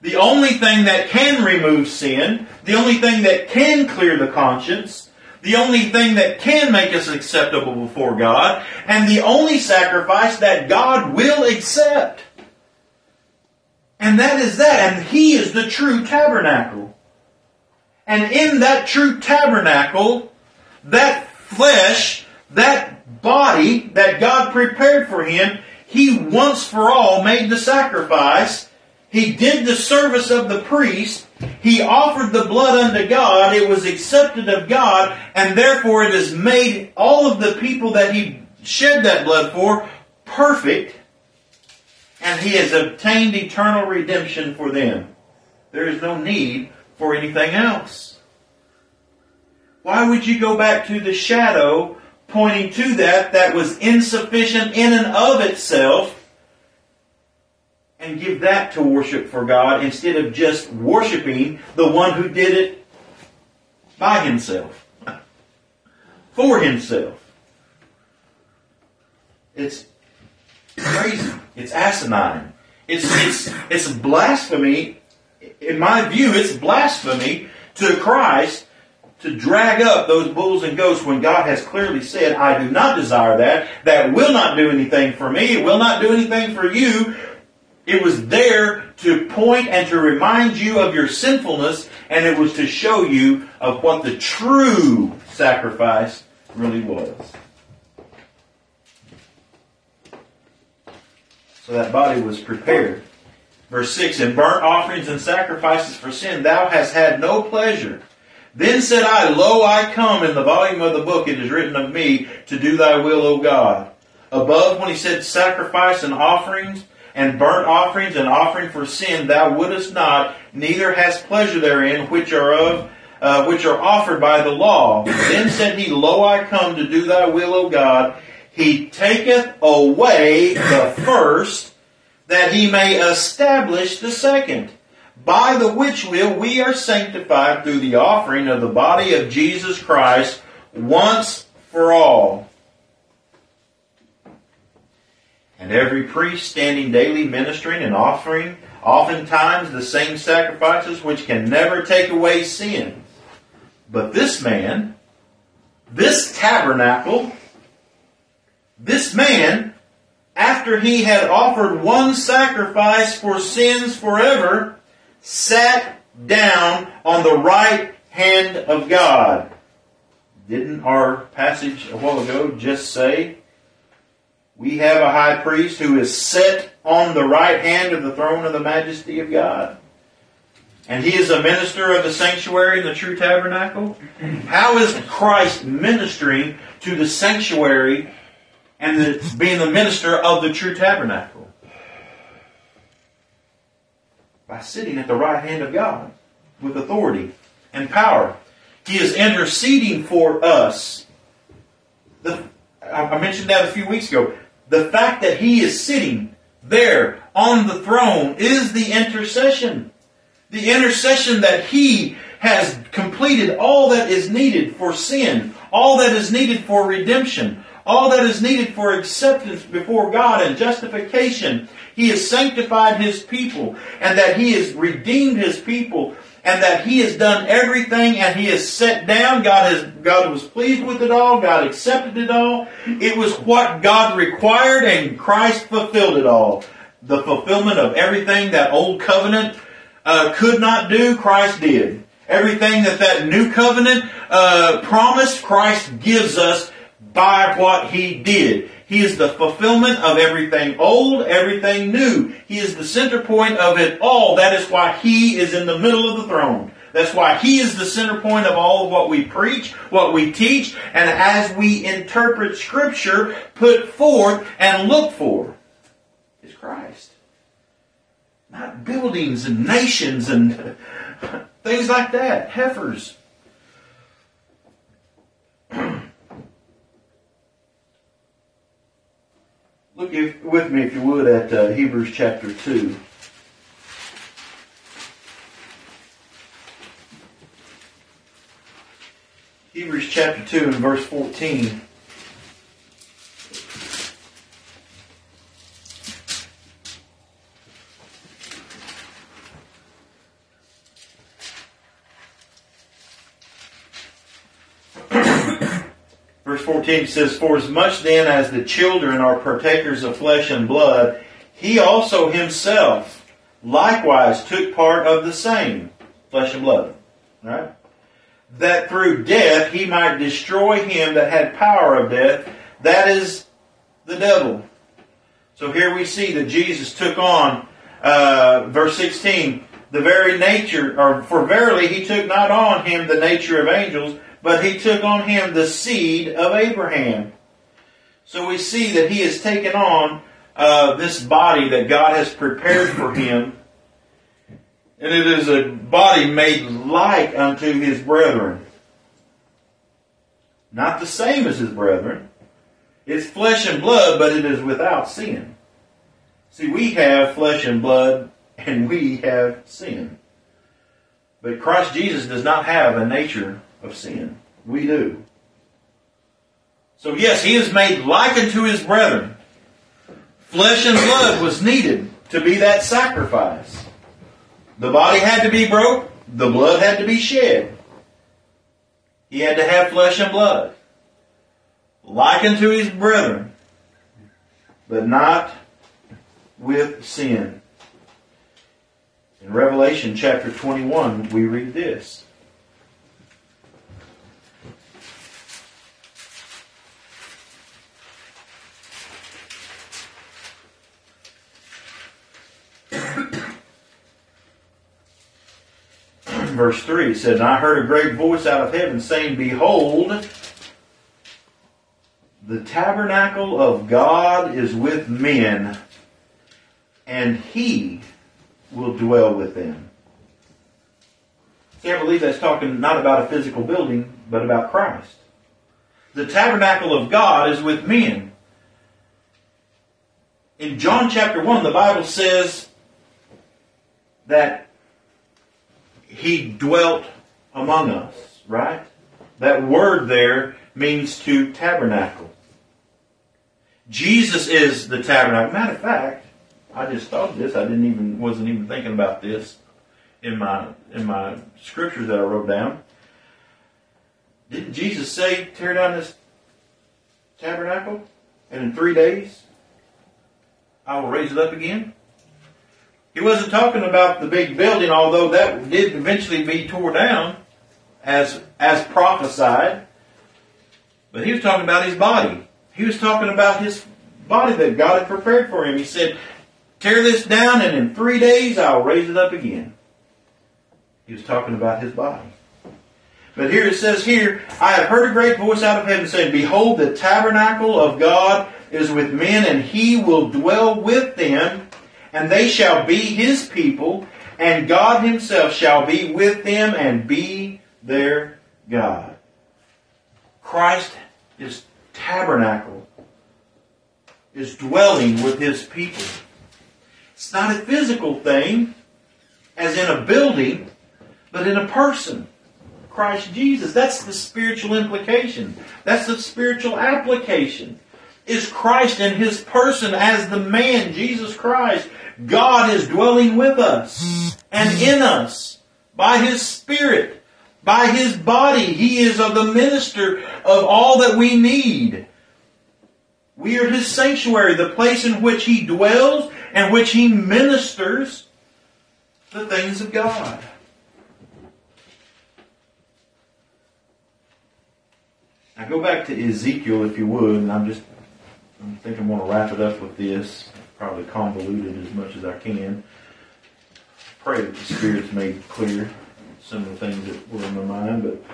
The only thing that can remove sin, the only thing that can clear the conscience, the only thing that can make us acceptable before God, and the only sacrifice that God will accept. And that is that. And He is the true tabernacle. And in that true tabernacle, that flesh, that body that God prepared for Him, He once for all made the sacrifice. He did the service of the priest. He offered the blood unto God. It was accepted of God. And therefore it has made all of the people that He shed that blood for perfect and he has obtained eternal redemption for them. There is no need for anything else. Why would you go back to the shadow pointing to that that was insufficient in and of itself and give that to worship for God instead of just worshiping the one who did it by himself, for himself? It's crazy. It's asinine. It's, it's, it's blasphemy. In my view, it's blasphemy to Christ to drag up those bulls and goats when God has clearly said, I do not desire that. That will not do anything for me. It will not do anything for you. It was there to point and to remind you of your sinfulness, and it was to show you of what the true sacrifice really was. So that body was prepared. Verse 6 In burnt offerings and sacrifices for sin, thou hast had no pleasure. Then said I, Lo, I come, in the volume of the book it is written of me, to do thy will, O God. Above, when he said sacrifice and offerings, and burnt offerings and offering for sin, thou wouldest not, neither hast pleasure therein, which are of uh, which are offered by the law. Then said he, Lo, I come to do thy will, O God. He taketh away the first, that he may establish the second. By the which will we are sanctified through the offering of the body of Jesus Christ once for all. And every priest standing daily ministering and offering oftentimes the same sacrifices which can never take away sin. But this man, this tabernacle, this man, after he had offered one sacrifice for sins forever, sat down on the right hand of God. Didn't our passage a while ago just say, we have a high priest who is set on the right hand of the throne of the majesty of God? And he is a minister of the sanctuary and the true tabernacle? How is Christ ministering to the sanctuary and the, being the minister of the true tabernacle. By sitting at the right hand of God with authority and power. He is interceding for us. The, I mentioned that a few weeks ago. The fact that he is sitting there on the throne is the intercession. The intercession that he has completed all that is needed for sin, all that is needed for redemption, all that is needed for acceptance before God and justification. He has sanctified His people and that He has redeemed His people and that He has done everything and He has set down. God has, God was pleased with it all. God accepted it all. It was what God required and Christ fulfilled it all. The fulfillment of everything that old covenant uh, could not do, Christ did. Everything that that new covenant uh, promised, Christ gives us by what he did. He is the fulfillment of everything old, everything new. He is the center point of it all. That is why he is in the middle of the throne. That's why He is the center point of all of what we preach, what we teach, and as we interpret Scripture, put forth and look for is Christ. Not buildings and nations and things like that, heifers. Look if, with me, if you would, at uh, Hebrews chapter 2. Hebrews chapter 2 and verse 14. Verse 14 says, For as much then as the children are partakers of flesh and blood, he also himself likewise took part of the same flesh and blood. Right? That through death he might destroy him that had power of death, that is the devil. So here we see that Jesus took on, uh, verse 16, the very nature, or for verily he took not on him the nature of angels, but he took on him the seed of Abraham. So we see that he has taken on uh, this body that God has prepared for him, and it is a body made like unto his brethren. Not the same as his brethren. It's flesh and blood, but it is without sin. See, we have flesh and blood, and we have sin. But Christ Jesus does not have a nature of sin. We do. So yes, he is made like unto his brethren. Flesh and blood was needed to be that sacrifice. The body had to be broke, the blood had to be shed. He had to have flesh and blood. Like unto his brethren, but not with sin. In Revelation chapter 21, we read this. verse 3 said, And I heard a great voice out of heaven saying, Behold, the tabernacle of God is with men, and he will dwell with them. I believe that's talking not about a physical building, but about Christ. The tabernacle of God is with men. In John chapter 1, the Bible says that he dwelt among us, right? That word there means to tabernacle. Jesus is the tabernacle. Matter of fact, I just thought this. I didn't even wasn't even thinking about this in my in my scriptures that I wrote down. Didn't Jesus say, tear down this tabernacle, and in three days I will raise it up again? He wasn't talking about the big building, although that did eventually be tore down as, as prophesied. But he was talking about his body. He was talking about his body that God had prepared for him. He said, Tear this down, and in three days I'll raise it up again. He was talking about his body. But here it says here, I have heard a great voice out of heaven saying, Behold, the tabernacle of God is with men, and he will dwell with them, and they shall be his people, and God himself shall be with them and be their God. Christ is tabernacle, is dwelling with his people. It's not a physical thing, as in a building, but in a person. Christ Jesus. That's the spiritual implication. That's the spiritual application. Is Christ in his person as the man, Jesus Christ, God is dwelling with us and in us by His Spirit, by His body. He is of the minister of all that we need. We are His sanctuary, the place in which He dwells and which He ministers the things of God. Now go back to Ezekiel if you would, and I'm just I think I'm going to wrap it up with this probably convoluted as much as I can. Pray that the Spirit's made clear some of the things that were in my mind. But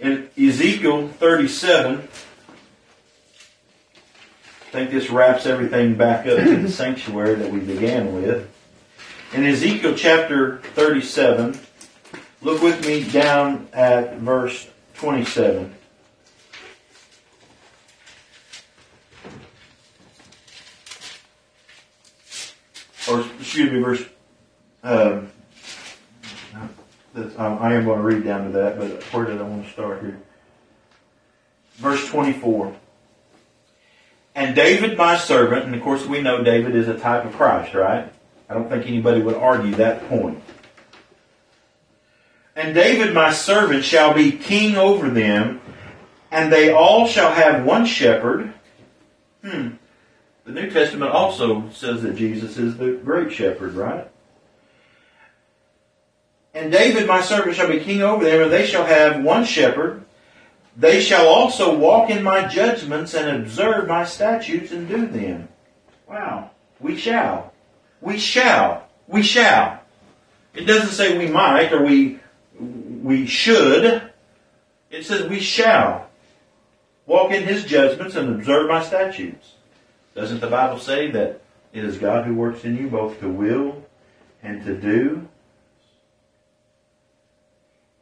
in Ezekiel 37, I think this wraps everything back up to the sanctuary that we began with. In Ezekiel chapter 37, look with me down at verse 27. Or, excuse me, verse. Um, I am going to read down to that, but where did I want to start here? Verse 24. And David, my servant, and of course we know David is a type of Christ, right? I don't think anybody would argue that point. And David, my servant, shall be king over them, and they all shall have one shepherd. Hmm. The New Testament also says that Jesus is the great shepherd, right? And David, my servant, shall be king over them, and they shall have one shepherd. They shall also walk in my judgments and observe my statutes and do them. Wow. We shall. We shall. We shall. It doesn't say we might or we we should. It says we shall walk in his judgments and observe my statutes. Doesn't the Bible say that it is God who works in you both to will and to do?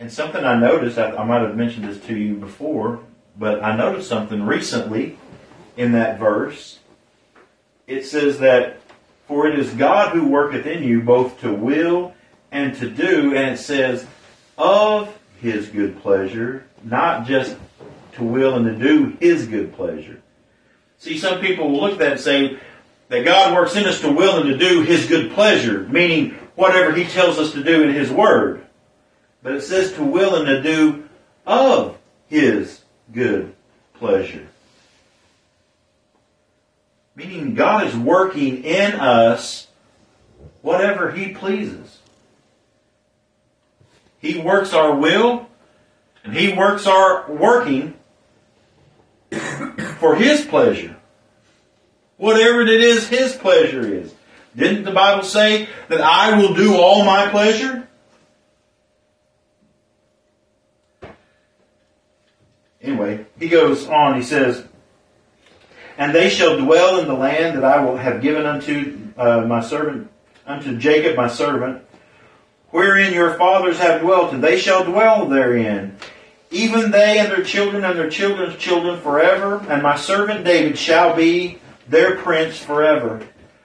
And something I noticed, I, I might have mentioned this to you before, but I noticed something recently in that verse. It says that, For it is God who worketh in you both to will and to do, and it says, of his good pleasure, not just to will and to do his good pleasure. See, some people will look at that and say that God works in us to will and to do his good pleasure, meaning whatever he tells us to do in his word. But it says to will and to do of his good pleasure. Meaning God is working in us whatever he pleases. He works our will and he works our working for his pleasure. Whatever it is his pleasure is. Didn't the Bible say that I will do all my pleasure? Anyway, he goes on, he says, And they shall dwell in the land that I will have given unto uh, my servant, unto Jacob my servant, wherein your fathers have dwelt, and they shall dwell therein. Even they and their children and their children's children forever, and my servant David shall be their prince forever.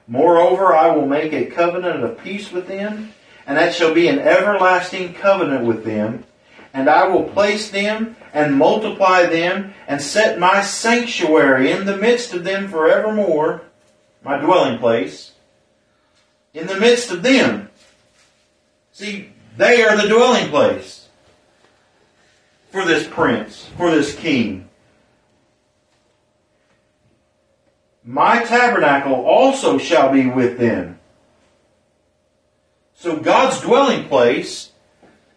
Moreover, I will make a covenant of peace with them, and that shall be an everlasting covenant with them. And I will place them and multiply them, and set my sanctuary in the midst of them forevermore, my dwelling place, in the midst of them. See, they are the dwelling place for this prince, for this king. My tabernacle also shall be with them. So God's dwelling place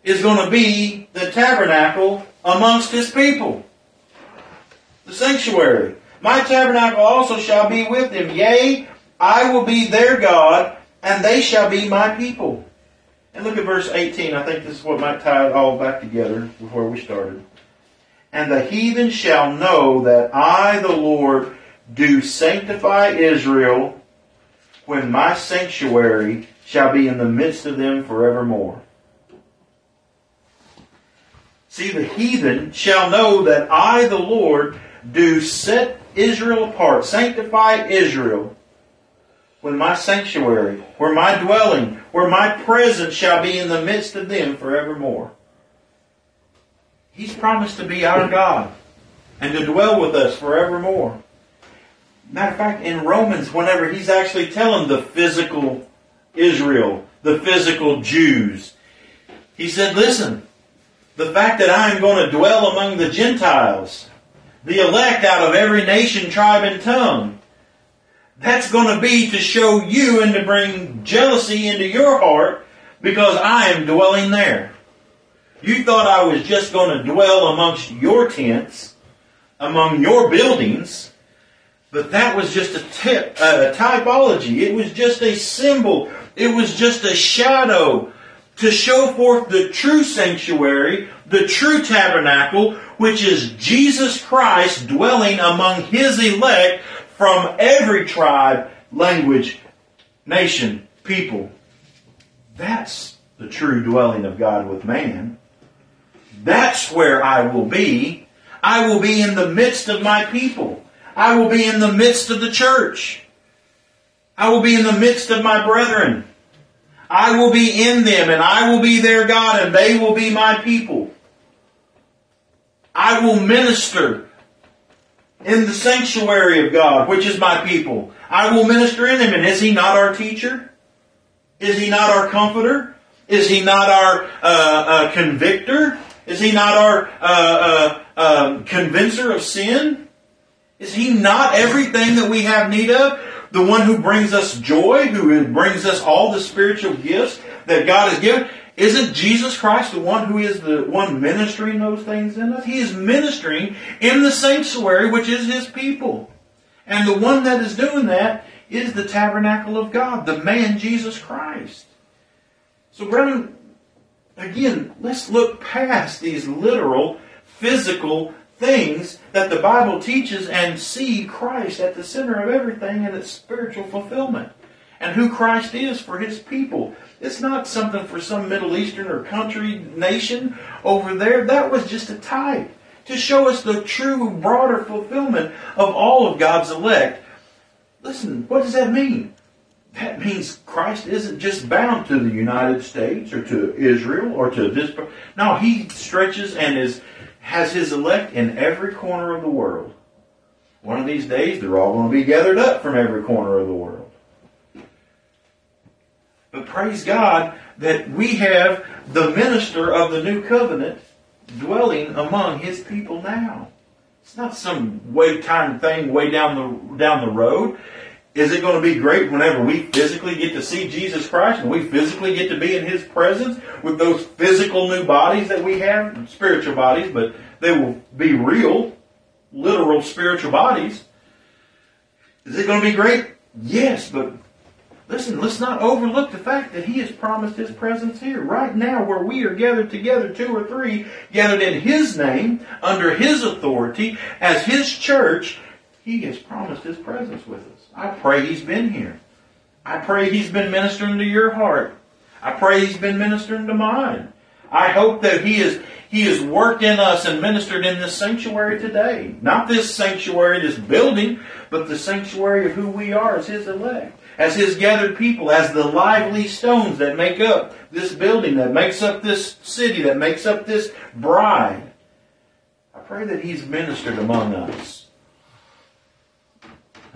is going to be the tabernacle amongst his people. The sanctuary. My tabernacle also shall be with them. Yea, I will be their God, and they shall be my people. And look at verse 18. I think this is what might tie it all back together before we started. And the heathen shall know that I, the Lord, do sanctify Israel when my sanctuary shall be in the midst of them forevermore. See, the heathen shall know that I, the Lord, do set Israel apart, sanctify Israel when my sanctuary, where my dwelling, where my presence shall be in the midst of them forevermore. He's promised to be our God and to dwell with us forevermore. Matter of fact, in Romans, whenever he's actually telling the physical Israel, the physical Jews, he said, listen, the fact that I am going to dwell among the Gentiles, the elect out of every nation, tribe, and tongue, that's going to be to show you and to bring jealousy into your heart because I am dwelling there. You thought I was just going to dwell amongst your tents, among your buildings, but that was just a, a typology. It was just a symbol. It was just a shadow to show forth the true sanctuary, the true tabernacle, which is Jesus Christ dwelling among his elect from every tribe, language, nation, people. That's the true dwelling of God with man. That's where I will be. I will be in the midst of my people. I will be in the midst of the church. I will be in the midst of my brethren. I will be in them and I will be their God and they will be my people. I will minister in the sanctuary of God, which is my people. I will minister in them. And is He not our teacher? Is He not our comforter? Is He not our uh, uh, convictor? Is He not our uh, uh um, convincer of sin? Is He not everything that we have need of? The one who brings us joy, who brings us all the spiritual gifts that God has given. Isn't Jesus Christ the one who is the one ministering those things in us? He is ministering in the sanctuary, which is His people. And the one that is doing that is the tabernacle of God, the man Jesus Christ. So, brethren, again, let's look past these literal, physical things that the Bible teaches and see Christ at the center of everything and its spiritual fulfillment. And who Christ is for his people. It's not something for some Middle Eastern or country nation over there. That was just a type to show us the true, broader fulfillment of all of God's elect. Listen, what does that mean? That means Christ isn't just bound to the United States or to Israel or to this. No, he stretches and is has his elect in every corner of the world. One of these days, they're all going to be gathered up from every corner of the world. But praise God that we have the minister of the new covenant dwelling among his people now. It's not some way time thing way down the down the road. Is it going to be great whenever we physically get to see Jesus Christ and we physically get to be in His presence with those physical new bodies that we have, spiritual bodies, but they will be real, literal spiritual bodies? Is it going to be great? Yes, but listen, let's not overlook the fact that He has promised His presence here, right now, where we are gathered together, two or three, gathered in His name, under His authority, as His church. He has promised His presence with us. I pray He's been here. I pray He's been ministering to your heart. I pray He's been ministering to mine. I hope that He is He has worked in us and ministered in this sanctuary today. Not this sanctuary, this building, but the sanctuary of who we are as His elect, as His gathered people, as the lively stones that make up this building, that makes up this city, that makes up this bride. I pray that He's ministered among us.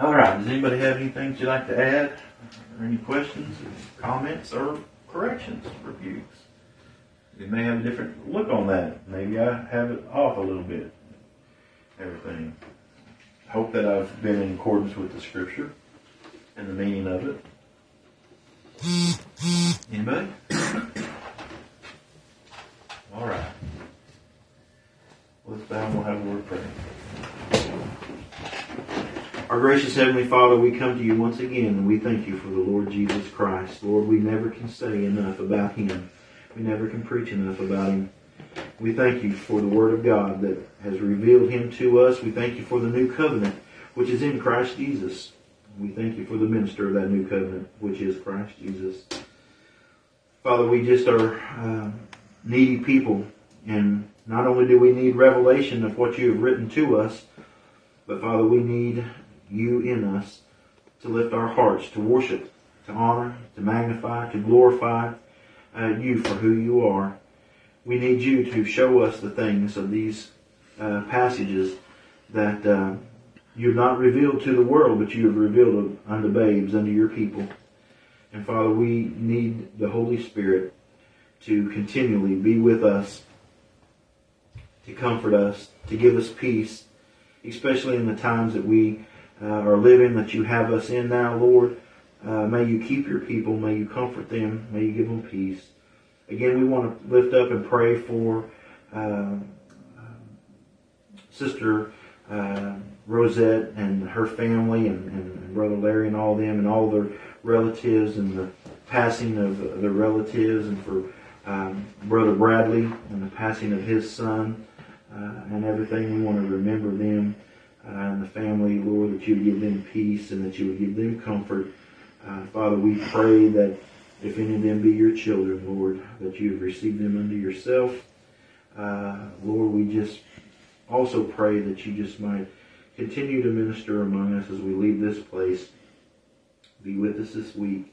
All right. Does anybody have anything you'd like to add? Or any questions, comments, or corrections, rebukes? You may have a different look on that. Maybe I have it off a little bit. Everything. Hope that I've been in accordance with the scripture and the meaning of it. Anybody? All right. Let's bow and we'll have a word of prayer. Our gracious Heavenly Father, we come to you once again and we thank you for the Lord Jesus Christ. Lord, we never can say enough about Him. We never can preach enough about Him. We thank you for the Word of God that has revealed Him to us. We thank you for the new covenant, which is in Christ Jesus. We thank you for the minister of that new covenant, which is Christ Jesus. Father, we just are uh, needy people, and not only do we need revelation of what you have written to us, but Father, we need you in us to lift our hearts, to worship, to honor, to magnify, to glorify uh, you for who you are. We need you to show us the things of these uh, passages that uh, you've not revealed to the world, but you have revealed unto babes, unto your people. And Father, we need the Holy Spirit to continually be with us, to comfort us, to give us peace, especially in the times that we uh, living that you have us in now, Lord. Uh, may you keep your people. May you comfort them. May you give them peace. Again, we want to lift up and pray for uh, Sister uh, Rosette and her family and, and, Brother Larry and all them and all their relatives and the passing of their relatives and for um, Brother Bradley and the passing of his son uh, and everything. We want to remember them uh, and the family, Lord, that you would give them peace and that you would give them comfort. Uh, Father, we pray that if any of them be your children, Lord, that you have received them unto yourself. Uh, Lord, we just also pray that you just might continue to minister among us as we leave this place. Be with us this week.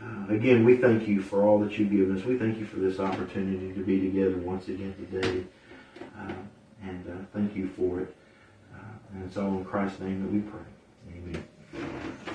Uh, again, we thank you for all that you've given us. We thank you for this opportunity to be together once again today. Uh, and uh, thank you for it. And it's all in Christ's name that we pray. Amen.